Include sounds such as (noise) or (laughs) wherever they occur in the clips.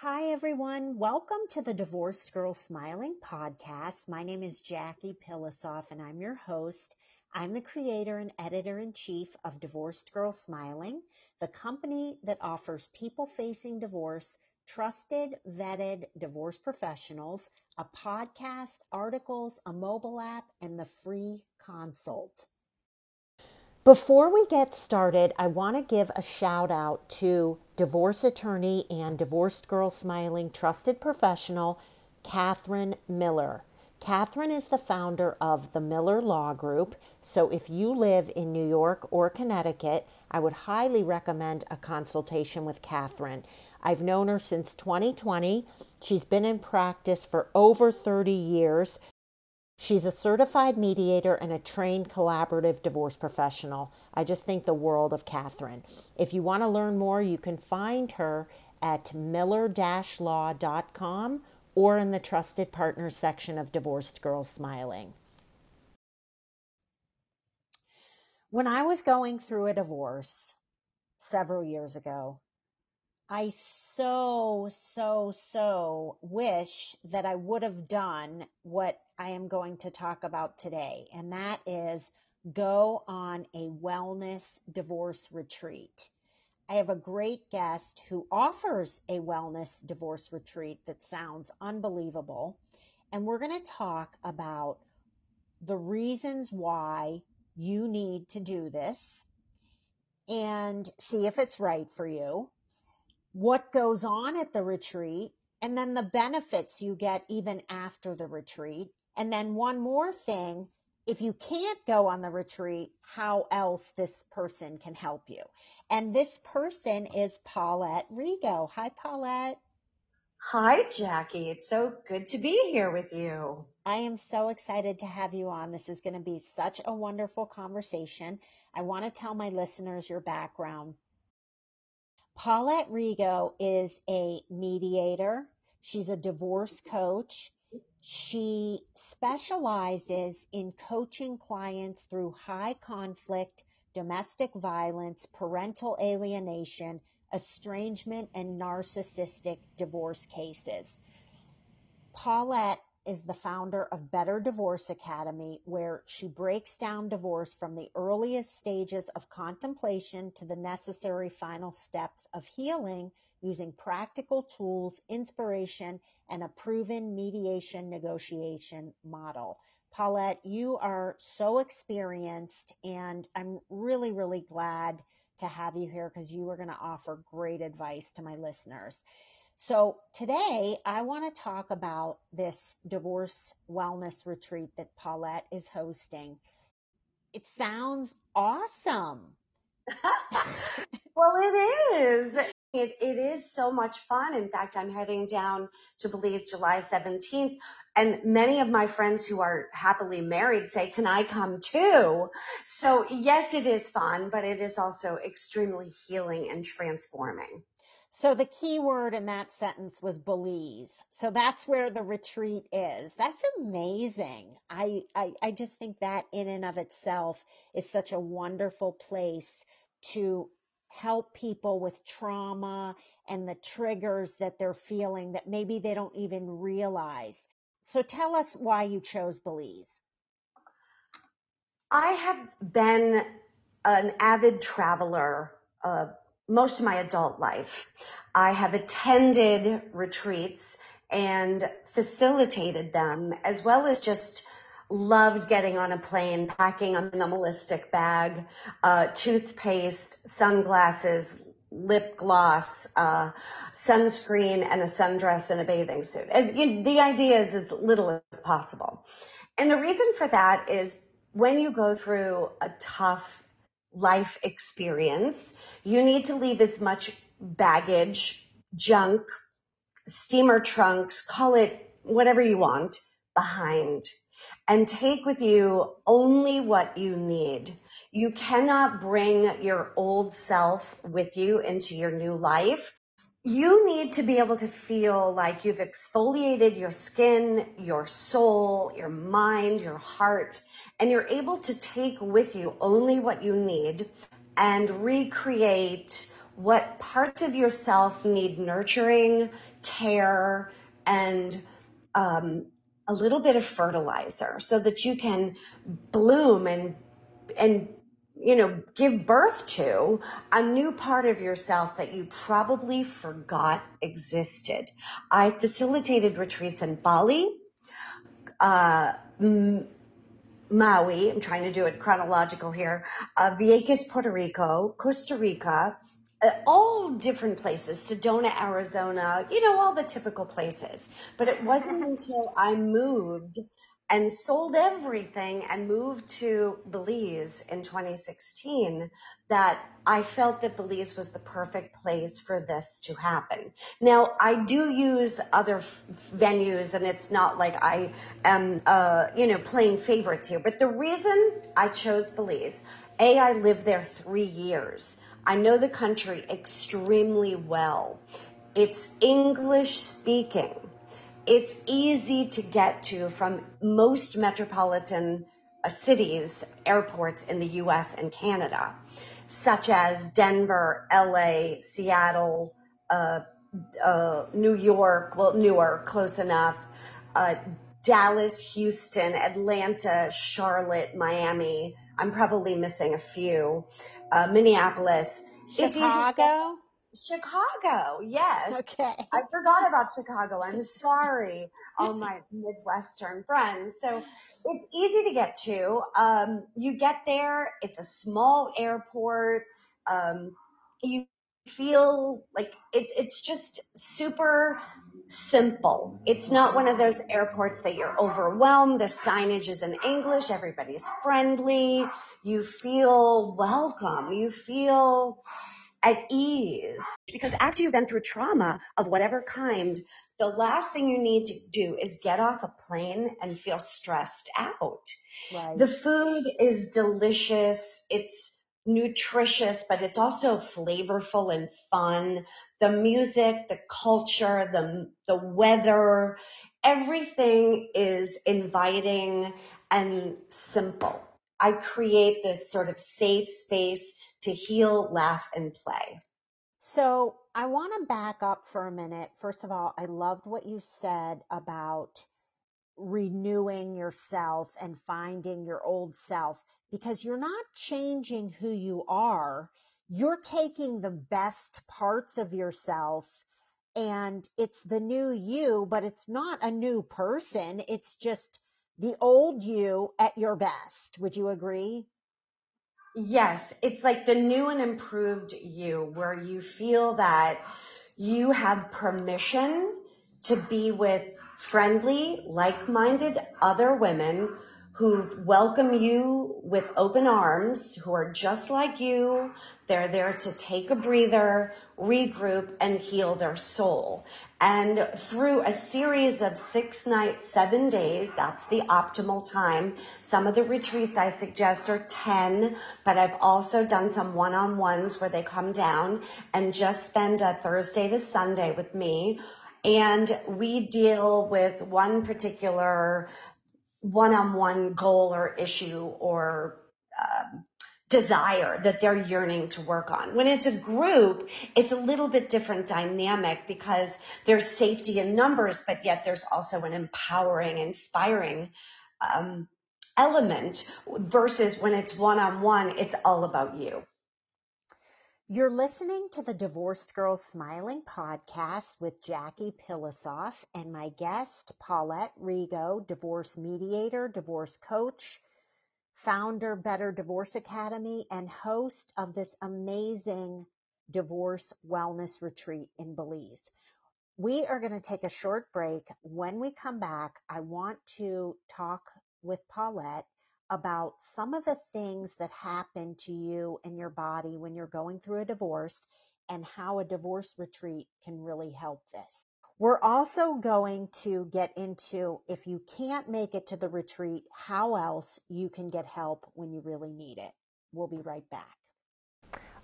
Hi, everyone. Welcome to the Divorced Girl Smiling podcast. My name is Jackie Pilosoff, and I'm your host. I'm the creator and editor in chief of Divorced Girl Smiling, the company that offers people facing divorce trusted, vetted divorce professionals, a podcast, articles, a mobile app, and the free consult. Before we get started, I want to give a shout out to divorce attorney and divorced girl smiling trusted professional, Catherine Miller. Catherine is the founder of the Miller Law Group. So if you live in New York or Connecticut, I would highly recommend a consultation with Catherine. I've known her since 2020. She's been in practice for over 30 years. She's a certified mediator and a trained collaborative divorce professional. I just think the world of Catherine. If you want to learn more, you can find her at miller law.com or in the trusted partners section of Divorced Girls Smiling. When I was going through a divorce several years ago, I so, so, so wish that I would have done what I am going to talk about today, and that is go on a wellness divorce retreat. I have a great guest who offers a wellness divorce retreat that sounds unbelievable. And we're going to talk about the reasons why you need to do this and see if it's right for you what goes on at the retreat, and then the benefits you get even after the retreat. And then one more thing, if you can't go on the retreat, how else this person can help you. And this person is Paulette Rigo. Hi, Paulette. Hi, Jackie. It's so good to be here with you. I am so excited to have you on. This is going to be such a wonderful conversation. I want to tell my listeners your background. Paulette Rigo is a mediator. She's a divorce coach. She specializes in coaching clients through high conflict, domestic violence, parental alienation, estrangement, and narcissistic divorce cases. Paulette is the founder of Better Divorce Academy, where she breaks down divorce from the earliest stages of contemplation to the necessary final steps of healing using practical tools, inspiration, and a proven mediation negotiation model. Paulette, you are so experienced, and I'm really, really glad to have you here because you are going to offer great advice to my listeners. So today I want to talk about this divorce wellness retreat that Paulette is hosting. It sounds awesome. (laughs) well, it is. It, it is so much fun. In fact, I'm heading down to Belize July 17th and many of my friends who are happily married say, can I come too? So yes, it is fun, but it is also extremely healing and transforming. So the key word in that sentence was Belize. So that's where the retreat is. That's amazing. I, I, I just think that in and of itself is such a wonderful place to help people with trauma and the triggers that they're feeling that maybe they don't even realize. So tell us why you chose Belize. I have been an avid traveler, uh, most of my adult life. I have attended retreats and facilitated them as well as just loved getting on a plane, packing a minimalistic bag, uh, toothpaste, sunglasses, lip gloss, uh, sunscreen, and a sundress and a bathing suit. As you the idea is as little as possible. And the reason for that is when you go through a tough life experience, you need to leave as much baggage, junk, steamer trunks, call it whatever you want behind and take with you only what you need. You cannot bring your old self with you into your new life. You need to be able to feel like you've exfoliated your skin, your soul, your mind, your heart, and you're able to take with you only what you need and recreate what parts of yourself need nurturing, care, and um, a little bit of fertilizer so that you can bloom and and you know give birth to a new part of yourself that you probably forgot existed. I facilitated retreats in Bali, uh, Maui. I'm trying to do it chronological here. Uh, Vieques, Puerto Rico, Costa Rica, all different places, Sedona, Arizona, you know, all the typical places. But it wasn't (laughs) until I moved and sold everything and moved to Belize in 2016 that I felt that Belize was the perfect place for this to happen. Now, I do use other f- venues and it's not like I am, uh, you know, playing favorites here, but the reason I chose Belize, A, I lived there three years. I know the country extremely well. It's English speaking. It's easy to get to from most metropolitan uh, cities, airports in the US and Canada, such as Denver, LA, Seattle, uh, uh, New York, well, Newark, close enough, uh, Dallas, Houston, Atlanta, Charlotte, Miami. I'm probably missing a few. Uh, Minneapolis. Chicago? Chicago, yes. Okay. I forgot about Chicago. I'm sorry, all my Midwestern friends. So it's easy to get to. Um, you get there, it's a small airport. Um, you feel like it's, it's just super simple. It's not one of those airports that you're overwhelmed. The signage is in English. Everybody's friendly. You feel welcome. You feel, at ease. Because after you've been through trauma of whatever kind, the last thing you need to do is get off a plane and feel stressed out. Right. The food is delicious. It's nutritious, but it's also flavorful and fun. The music, the culture, the, the weather, everything is inviting and simple. I create this sort of safe space to heal, laugh, and play. So I want to back up for a minute. First of all, I loved what you said about renewing yourself and finding your old self because you're not changing who you are. You're taking the best parts of yourself and it's the new you, but it's not a new person. It's just the old you at your best. Would you agree? Yes, it's like the new and improved you where you feel that you have permission to be with friendly, like-minded other women who welcome you with open arms, who are just like you. They're there to take a breather, regroup, and heal their soul. And through a series of six nights, seven days, that's the optimal time. Some of the retreats I suggest are 10, but I've also done some one-on-ones where they come down and just spend a Thursday to Sunday with me. And we deal with one particular one-on-one goal or issue or um, desire that they're yearning to work on. When it's a group, it's a little bit different dynamic because there's safety in numbers, but yet there's also an empowering, inspiring um, element versus when it's one-on-one, it's all about you. You're listening to the Divorced Girls Smiling podcast with Jackie Pilosoff and my guest, Paulette Rigo, divorce mediator, divorce coach, founder, Better Divorce Academy, and host of this amazing divorce wellness retreat in Belize. We are going to take a short break. When we come back, I want to talk with Paulette about some of the things that happen to you and your body when you're going through a divorce and how a divorce retreat can really help this. We're also going to get into if you can't make it to the retreat, how else you can get help when you really need it. We'll be right back.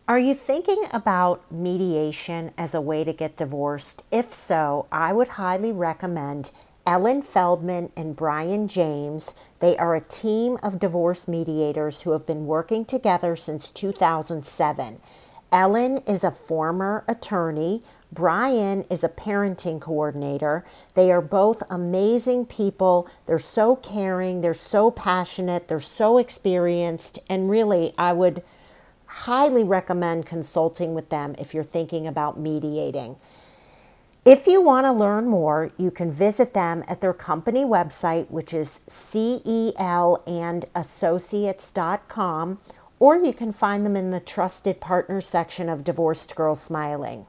Are you thinking about mediation as a way to get divorced? If so, I would highly recommend Ellen Feldman and Brian James. They are a team of divorce mediators who have been working together since 2007. Ellen is a former attorney. Brian is a parenting coordinator. They are both amazing people. They're so caring, they're so passionate, they're so experienced, and really, I would highly recommend consulting with them if you're thinking about mediating. If you want to learn more, you can visit them at their company website, which is celandassociates.com, or you can find them in the Trusted Partners section of Divorced Girl Smiling.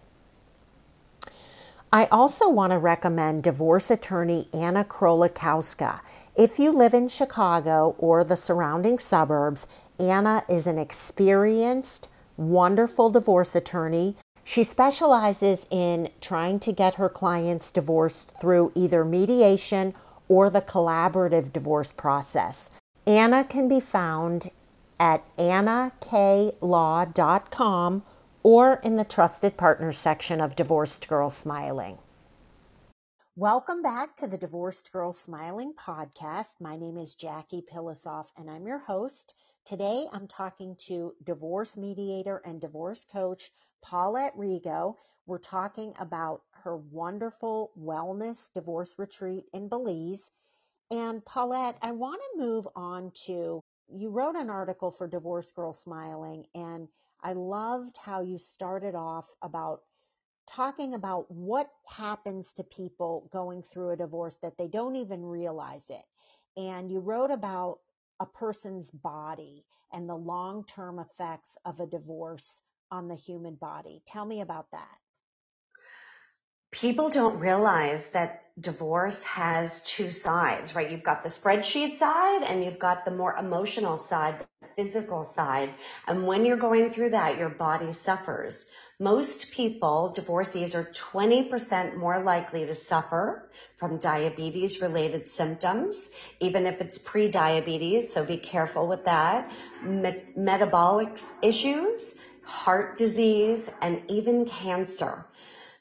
I also want to recommend divorce attorney Anna Krolikowska. If you live in Chicago or the surrounding suburbs, Anna is an experienced, wonderful divorce attorney. She specializes in trying to get her clients divorced through either mediation or the collaborative divorce process. Anna can be found at annaklaw.com or in the Trusted Partners section of Divorced Girl Smiling. Welcome back to the Divorced Girl Smiling podcast. My name is Jackie Pilosoff and I'm your host. Today I'm talking to divorce mediator and divorce coach Paulette Rigo. We're talking about her wonderful wellness divorce retreat in Belize. And Paulette, I want to move on to you wrote an article for Divorce Girl Smiling, and I loved how you started off about talking about what happens to people going through a divorce that they don't even realize it. And you wrote about a person's body and the long term effects of a divorce on the human body. Tell me about that people don't realize that divorce has two sides, right? You've got the spreadsheet side and you've got the more emotional side, physical side. And when you're going through that, your body suffers. Most people, divorcees, are 20% more likely to suffer from diabetes related symptoms, even if it's pre-diabetes. So be careful with that. Me- metabolic issues, heart disease, and even cancer.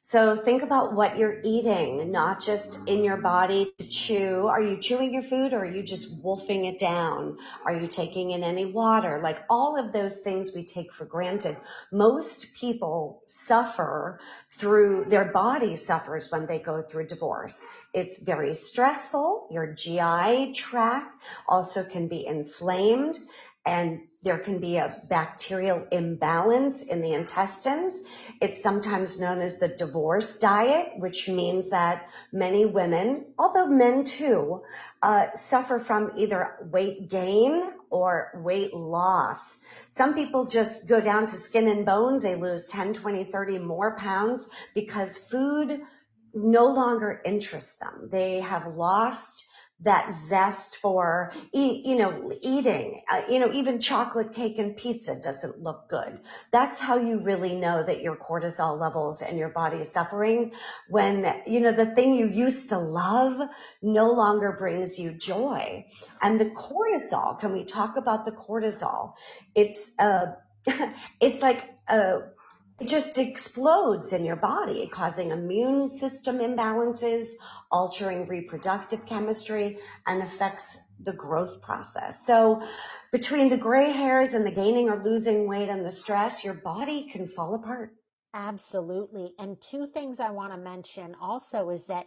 So think about what you're eating, not just in your body to chew. Are you chewing your food or are you just wolfing it down? Are you taking in any water? Like all of those things we take for granted. Most people suffer through, their body suffers when they go through divorce. It's very stressful. Your GI tract also can be inflamed and there can be a bacterial imbalance in the intestines. It's sometimes known as the divorce diet, which means that many women, although men too, uh, suffer from either weight gain or weight loss. Some people just go down to skin and bones. They lose 10, 20, 30 more pounds because food no longer interests them. They have lost that zest for, you know, eating, uh, you know, even chocolate cake and pizza doesn't look good. That's how you really know that your cortisol levels and your body is suffering when, you know, the thing you used to love no longer brings you joy. And the cortisol, can we talk about the cortisol? It's, uh, (laughs) it's like, a it just explodes in your body, causing immune system imbalances, altering reproductive chemistry, and affects the growth process. So between the gray hairs and the gaining or losing weight and the stress, your body can fall apart. Absolutely. And two things I want to mention also is that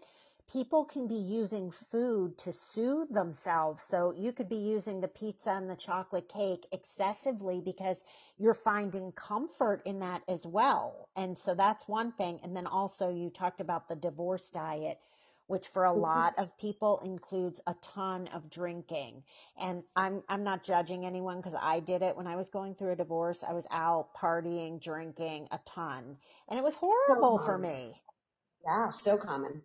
people can be using food to soothe themselves. So you could be using the pizza and the chocolate cake excessively because you're finding comfort in that as well. And so that's one thing. And then also you talked about the divorce diet, which for a mm-hmm. lot of people includes a ton of drinking. And I'm I'm not judging anyone because I did it when I was going through a divorce. I was out partying, drinking a ton. And it was horrible so for me. Yeah, so common.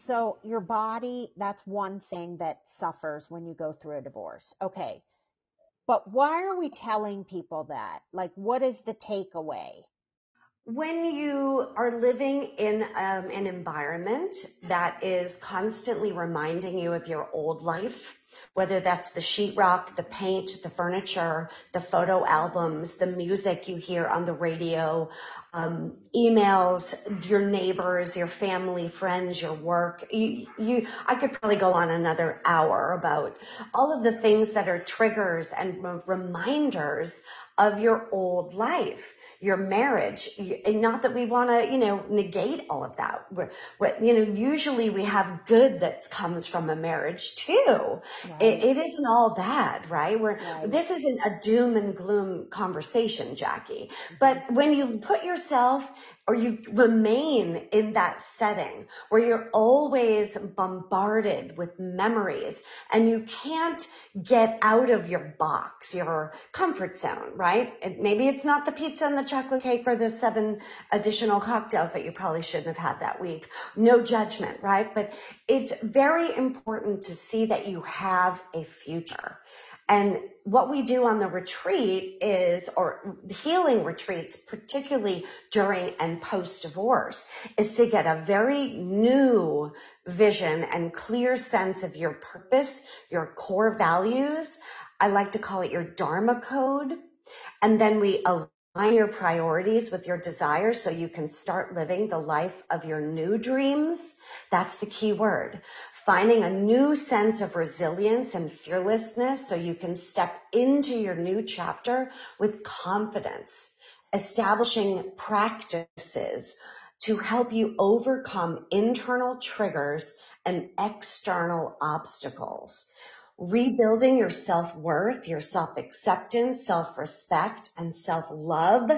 So your body, that's one thing that suffers when you go through a divorce. Okay. But why are we telling people that? Like, what is the takeaway? When you are living in um, an environment that is constantly reminding you of your old life, whether that's the sheetrock, the paint, the furniture, the photo albums, the music you hear on the radio, um, emails, your neighbors, your family, friends, your work. You, you, I could probably go on another hour about all of the things that are triggers and reminders of your old life. Your marriage. And Not that we want to, you know, negate all of that. We're, we're, you know, usually we have good that comes from a marriage too. Right. It, it isn't all bad, right? We're, right. this isn't a doom and gloom conversation, Jackie. Mm-hmm. But when you put yourself or you remain in that setting where you're always bombarded with memories and you can't get out of your box, your comfort zone, right? maybe it's not the pizza and the chocolate cake or the seven additional cocktails that you probably shouldn't have had that week. No judgment, right? But it's very important to see that you have a future. And what we do on the retreat is, or healing retreats, particularly during and post divorce, is to get a very new vision and clear sense of your purpose, your core values. I like to call it your Dharma code. And then we align your priorities with your desires so you can start living the life of your new dreams. That's the key word finding a new sense of resilience and fearlessness so you can step into your new chapter with confidence, establishing practices to help you overcome internal triggers and external obstacles. Rebuilding your self-worth, your self-acceptance, self-respect, and self-love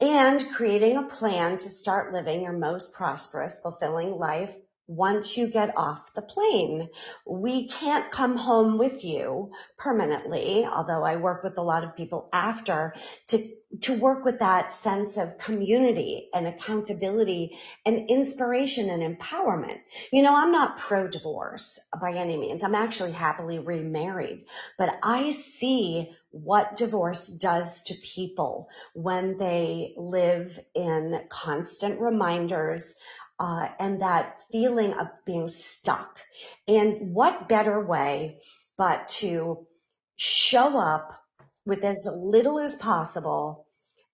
and creating a plan to start living your most prosperous, fulfilling life once you get off the plane. We can't come home with you permanently, although I work with a lot of people after to, to work with that sense of community and accountability and inspiration and empowerment. You know, I'm not pro divorce by any means. I'm actually happily remarried, but I see what divorce does to people when they live in constant reminders uh, and that feeling of being stuck. And what better way but to show up with as little as possible,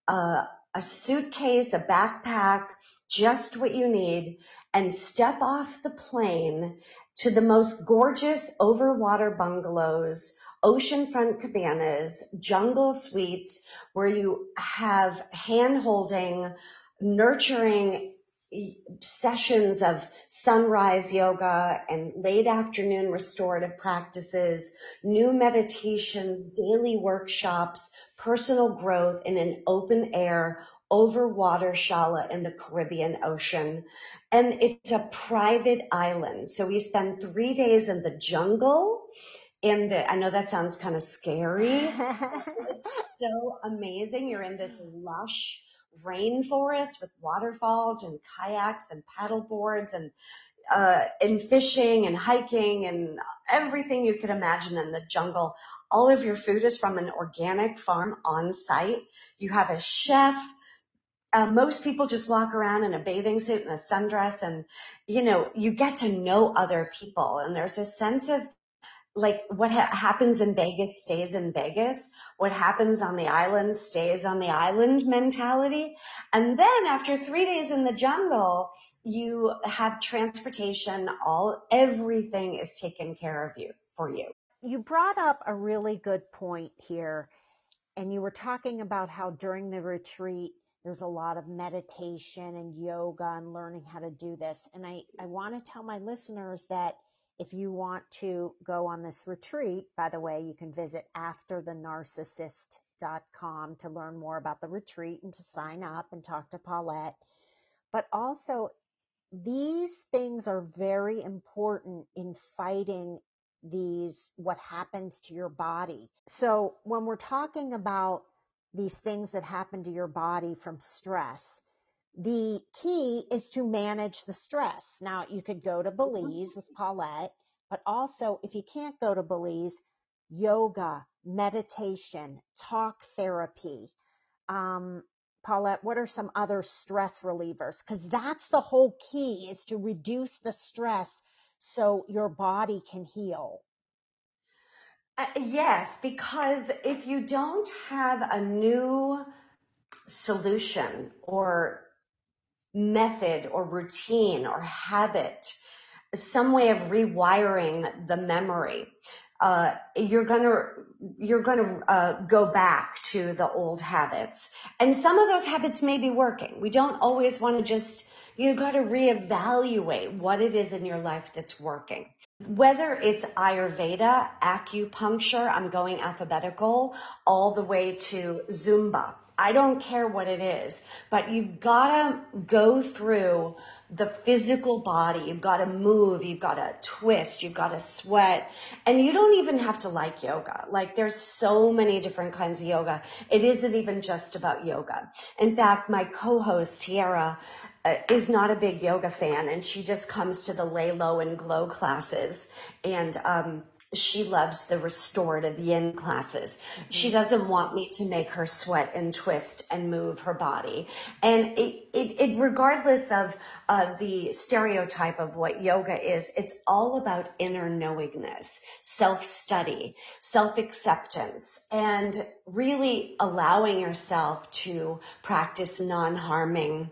uh, a suitcase, a backpack, just what you need, and step off the plane to the most gorgeous overwater bungalows, oceanfront cabanas, jungle suites, where you have hand holding, nurturing sessions of sunrise yoga and late afternoon restorative practices, new meditations, daily workshops, personal growth in an open air over water shala in the Caribbean Ocean. And it's a private island. So we spend three days in the jungle. And the, I know that sounds kind of scary. (laughs) it's so amazing. You're in this lush, rainforest with waterfalls and kayaks and paddle boards and uh, and fishing and hiking and everything you could imagine in the jungle. All of your food is from an organic farm on site. You have a chef. Uh, most people just walk around in a bathing suit and a sundress and, you know, you get to know other people and there's a sense of like what ha- happens in Vegas stays in Vegas. What happens on the island stays on the island mentality. And then after three days in the jungle, you have transportation, all, everything is taken care of you for you. You brought up a really good point here. And you were talking about how during the retreat, there's a lot of meditation and yoga and learning how to do this. And I, I want to tell my listeners that if you want to go on this retreat, by the way, you can visit afterthenarcissist.com to learn more about the retreat and to sign up and talk to Paulette. But also, these things are very important in fighting these, what happens to your body. So when we're talking about these things that happen to your body from stress, the key is to manage the stress. Now you could go to mm-hmm. Belize with Paulette, but also if you can't go to Belize, yoga, meditation, talk therapy. Um, Paulette, what are some other stress relievers? Cause that's the whole key is to reduce the stress so your body can heal. Uh, yes, because if you don't have a new solution or method or routine or habit, some way of rewiring the memory. uh, you're gonna you're gonna uh, go back to the old habits, and some of those habits may be working. We don't always want to just you got to reevaluate what it is in your life that's working. Whether it's Ayurveda, acupuncture, I'm going alphabetical, all the way to Zumba. I don't care what it is, but you've got to go through the physical body. You've got to move. You've got to twist. You've got to sweat. And you don't even have to like yoga. Like there's so many different kinds of yoga. It isn't even just about yoga. In fact, my co-host Tiara uh, is not a big yoga fan and she just comes to the lay low and glow classes and um, she loves the restorative yin classes. Mm-hmm. She doesn't want me to make her sweat and twist and move her body. And it, it, it regardless of uh, the stereotype of what yoga is, it's all about inner knowingness, self-study, self-acceptance, and really allowing yourself to practice non-harming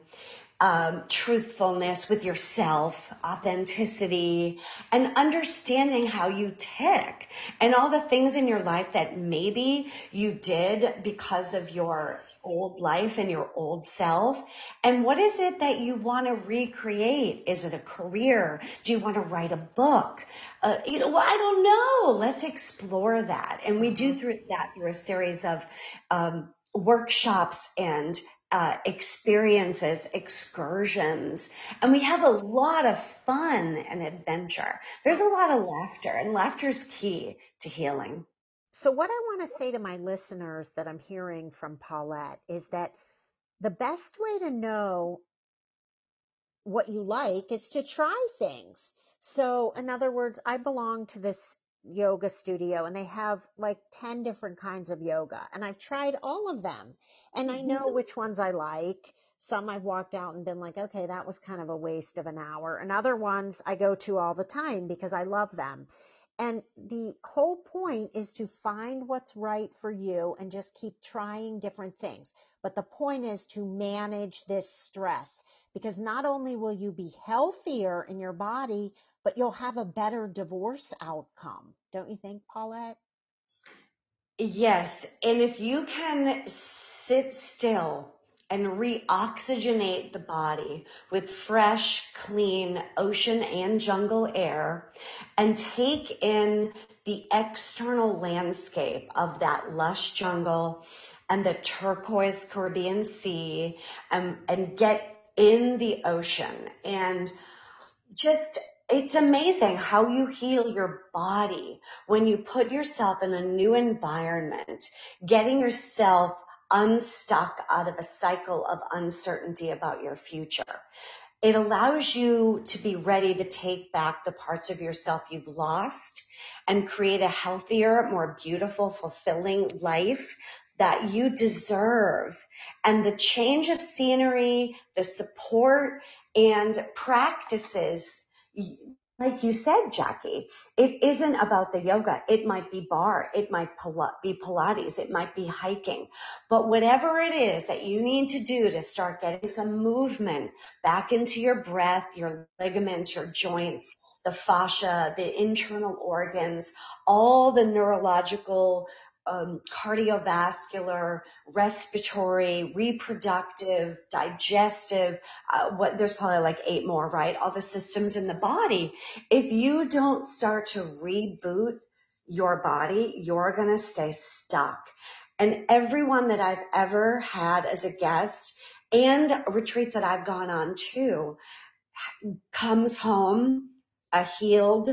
um, truthfulness with yourself, authenticity, and understanding how you tick and all the things in your life that maybe you did because of your old life and your old self? And what is it that you want to recreate? Is it a career? Do you want to write a book? Uh, you know, well, I don't know. Let's explore that. And we do mm-hmm. through that through a series of um, workshops and uh, experiences, excursions, and we have a lot of fun and adventure. There's a lot of laughter, and laughter is key to healing. So, what I want to say to my listeners that I'm hearing from Paulette is that the best way to know what you like is to try things. So, in other words, I belong to this yoga studio and they have like 10 different kinds of yoga and I've tried all of them and I know mm-hmm. which ones I like. Some I've walked out and been like, okay, that was kind of a waste of an hour. And other ones I go to all the time because I love them. And the whole point is to find what's right for you and just keep trying different things. But the point is to manage this stress because not only will you be healthier in your body, but you'll have a better divorce outcome. Don't you think, Paulette? Yes. And if you can sit still and reoxygenate the body with fresh, clean ocean and jungle air and take in the external landscape of that lush jungle and the turquoise Caribbean Sea and, and get in the ocean and just it's amazing how you heal your body when you put yourself in a new environment, getting yourself unstuck out of a cycle of uncertainty about your future. It allows you to be ready to take back the parts of yourself you've lost and create a healthier, more beautiful, fulfilling life that you deserve. And the change of scenery, the support and practices like you said, Jackie, it isn't about the yoga. It might be barre. It might be Pilates. It might be hiking. But whatever it is that you need to do to start getting some movement back into your breath, your ligaments, your joints, the fascia, the internal organs, all the neurological um, cardiovascular, respiratory, reproductive, digestive, uh, what there's probably like eight more, right? All the systems in the body. If you don't start to reboot your body, you're going to stay stuck. And everyone that I've ever had as a guest and retreats that I've gone on to comes home a healed,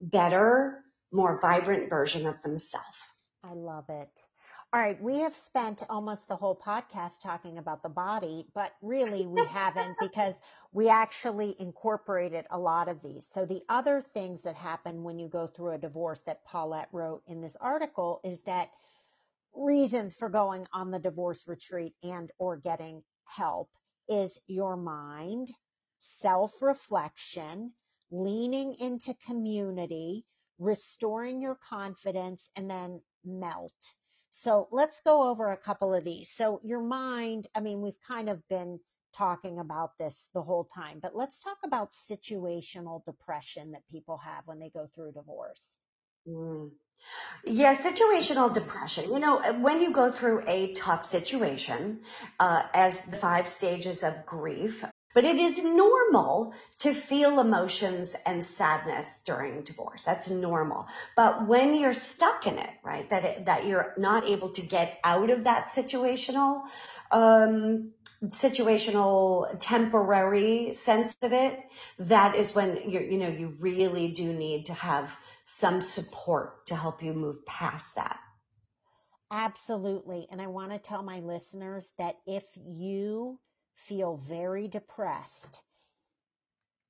better, more vibrant version of themselves. I love it. All right, we have spent almost the whole podcast talking about the body, but really we (laughs) haven't because we actually incorporated a lot of these. So the other things that happen when you go through a divorce that Paulette wrote in this article is that reasons for going on the divorce retreat and or getting help is your mind, self-reflection, leaning into community, restoring your confidence, and then melt. So let's go over a couple of these. So your mind, I mean, we've kind of been talking about this the whole time, but let's talk about situational depression that people have when they go through divorce. Mm. Yeah, situational depression. You know, when you go through a tough situation, uh, as the five stages of grief, but it is normal to feel emotions and sadness during divorce. That's normal. But when you're stuck in it, right, that it, that you're not able to get out of that situational, um, situational temporary sense of it, that is when you you know you really do need to have some support to help you move past that. Absolutely. And I want to tell my listeners that if you feel very depressed,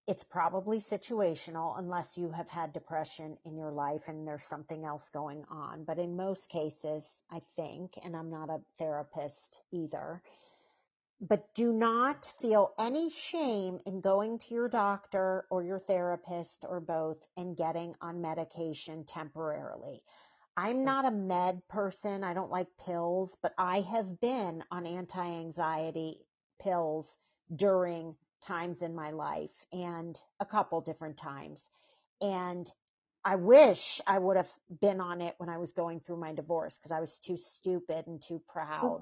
it's probably situational unless you have had depression in your life and there's something else going on. But in most cases, I think, and I'm not a therapist either, but do not feel any shame in going to your doctor or your therapist or both and getting on medication temporarily. I'm mm. not a med person. I don't like pills, but I have been on anti-anxiety pills during times in my life and a couple different times. And I wish I would have been on it when I was going through my divorce because I was too stupid and too proud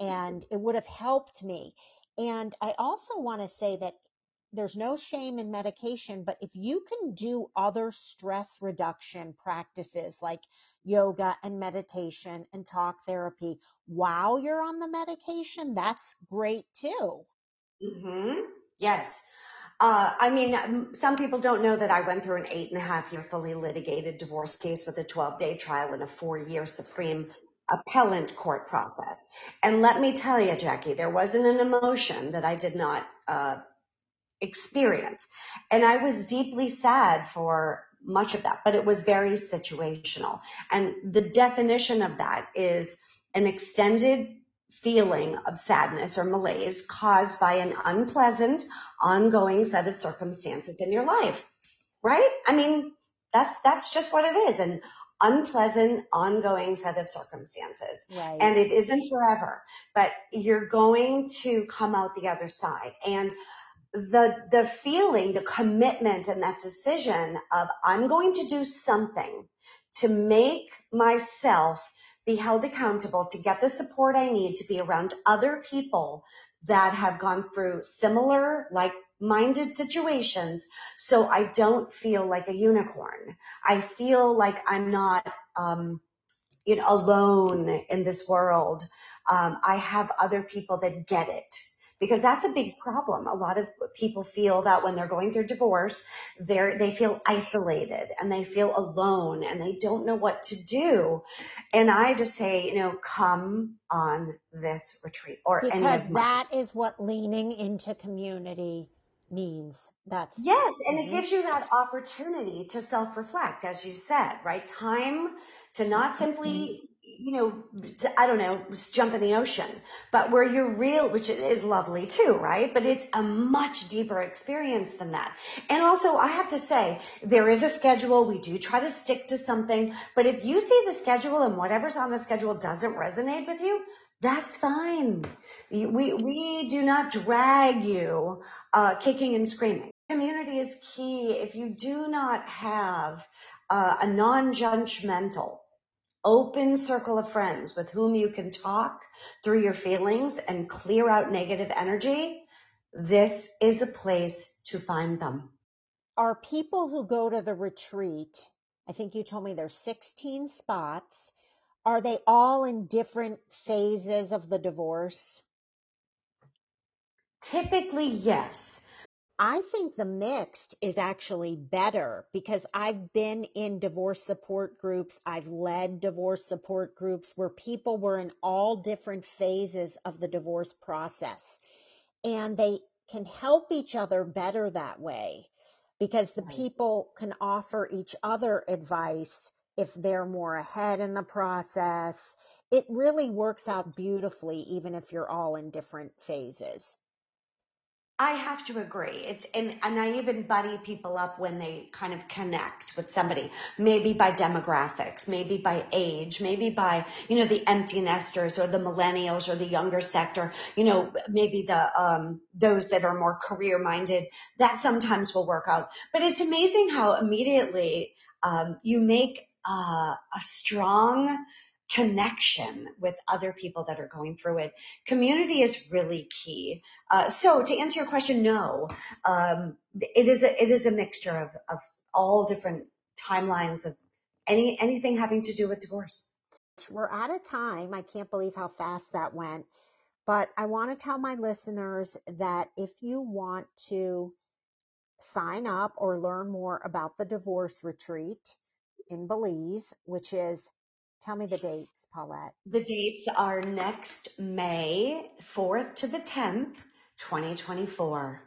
and it would have helped me. And I also want to say that there's no shame in medication, but if you can do other stress reduction practices like yoga and meditation and talk therapy while you're on the medication, that's great too. Mm-hmm. Yes. Uh, I mean, some people don't know that I went through an eight and a half year fully litigated divorce case with a 12 day trial and a four year Supreme appellant court process. And let me tell you, Jackie, there wasn't an emotion that I did not uh, experience. And I was deeply sad for much of that, but it was very situational. And the definition of that is an extended feeling of sadness or malaise caused by an unpleasant, ongoing set of circumstances in your life. Right? I mean, that's, that's just what it is. An unpleasant, ongoing set of circumstances. Right. And it isn't forever, but you're going to come out the other side. And the, the feeling, the commitment and that decision of I'm going to do something to make myself be held accountable to get the support I need to be around other people that have gone through similar, like minded situations so I don't feel like a unicorn. I feel like I'm not, um, you know, alone in this world. Um, I have other people that get it because that's a big problem. A lot of people feel that when they're going through divorce, they're, they feel isolated and they feel alone and they don't know what to do. And I just say, you know, come on this retreat or because any of my- that is what leaning into community means. That's yes, and it gives you that opportunity to self-reflect, as you said, right? Time to not simply, mm-hmm. You know, I don't know, jump in the ocean, but where you're real, which is lovely too, right? But it's a much deeper experience than that. And also, I have to say, there is a schedule. We do try to stick to something, but if you see the schedule and whatever's on the schedule doesn't resonate with you, that's fine. We, we do not drag you uh, kicking and screaming. Community is key. If you do not have uh, a non-judgmental, open circle of friends with whom you can talk through your feelings and clear out negative energy, this is a place to find them. Are people who go to the retreat, I think you told me there's 16 spots, are they all in different phases of the divorce? Typically, yes. I think the mixed is actually better because I've been in divorce support groups. I've led divorce support groups where people were in all different phases of the divorce process and they can help each other better that way because the people can offer each other advice if they're more ahead in the process. It really works out beautifully, even if you're all in different phases. I have to agree. It's and, and I even buddy people up when they kind of connect with somebody, maybe by demographics, maybe by age, maybe by, you know, the empty nesters or the millennials or the younger sector, you know, maybe the um those that are more career minded. That sometimes will work out. But it's amazing how immediately um you make uh, a strong connection with other people that are going through it. Community is really key. Uh, so to answer your question, no, um, it is a, it is a mixture of, of all different timelines of any anything having to do with divorce. We're out of time. I can't believe how fast that went. But I want to tell my listeners that if you want to sign up or learn more about the divorce retreat in Belize, which is Tell me the dates, Paulette. The dates are next May 4th to the 10th, 2024.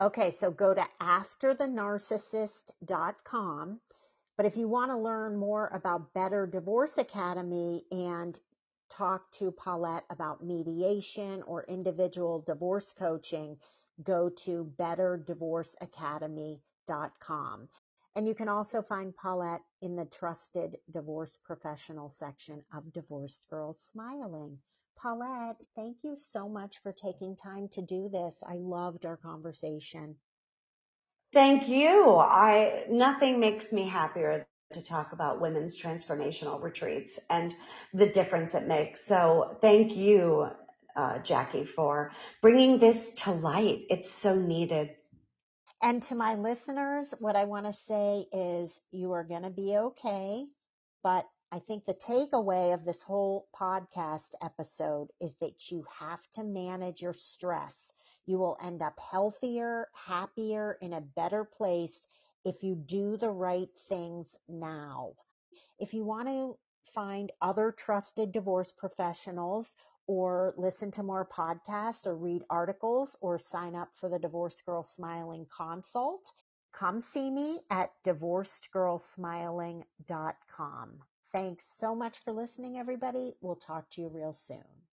Okay, so go to afterthenarcissist.com. But if you want to learn more about Better Divorce Academy and talk to Paulette about mediation or individual divorce coaching, go to betterdivorceacademy.com. And you can also find Paulette in the trusted divorce professional section of Divorced Girls Smiling. Paulette, thank you so much for taking time to do this. I loved our conversation. Thank you. I, nothing makes me happier to talk about women's transformational retreats and the difference it makes. So thank you, uh, Jackie, for bringing this to light. It's so needed. And to my listeners, what I want to say is you are going to be okay. But I think the takeaway of this whole podcast episode is that you have to manage your stress. You will end up healthier, happier, in a better place if you do the right things now. If you want to find other trusted divorce professionals or listen to more podcasts or read articles or sign up for the Divorced Girl Smiling consult, come see me at divorcedgirlsmiling.com. Thanks so much for listening, everybody. We'll talk to you real soon.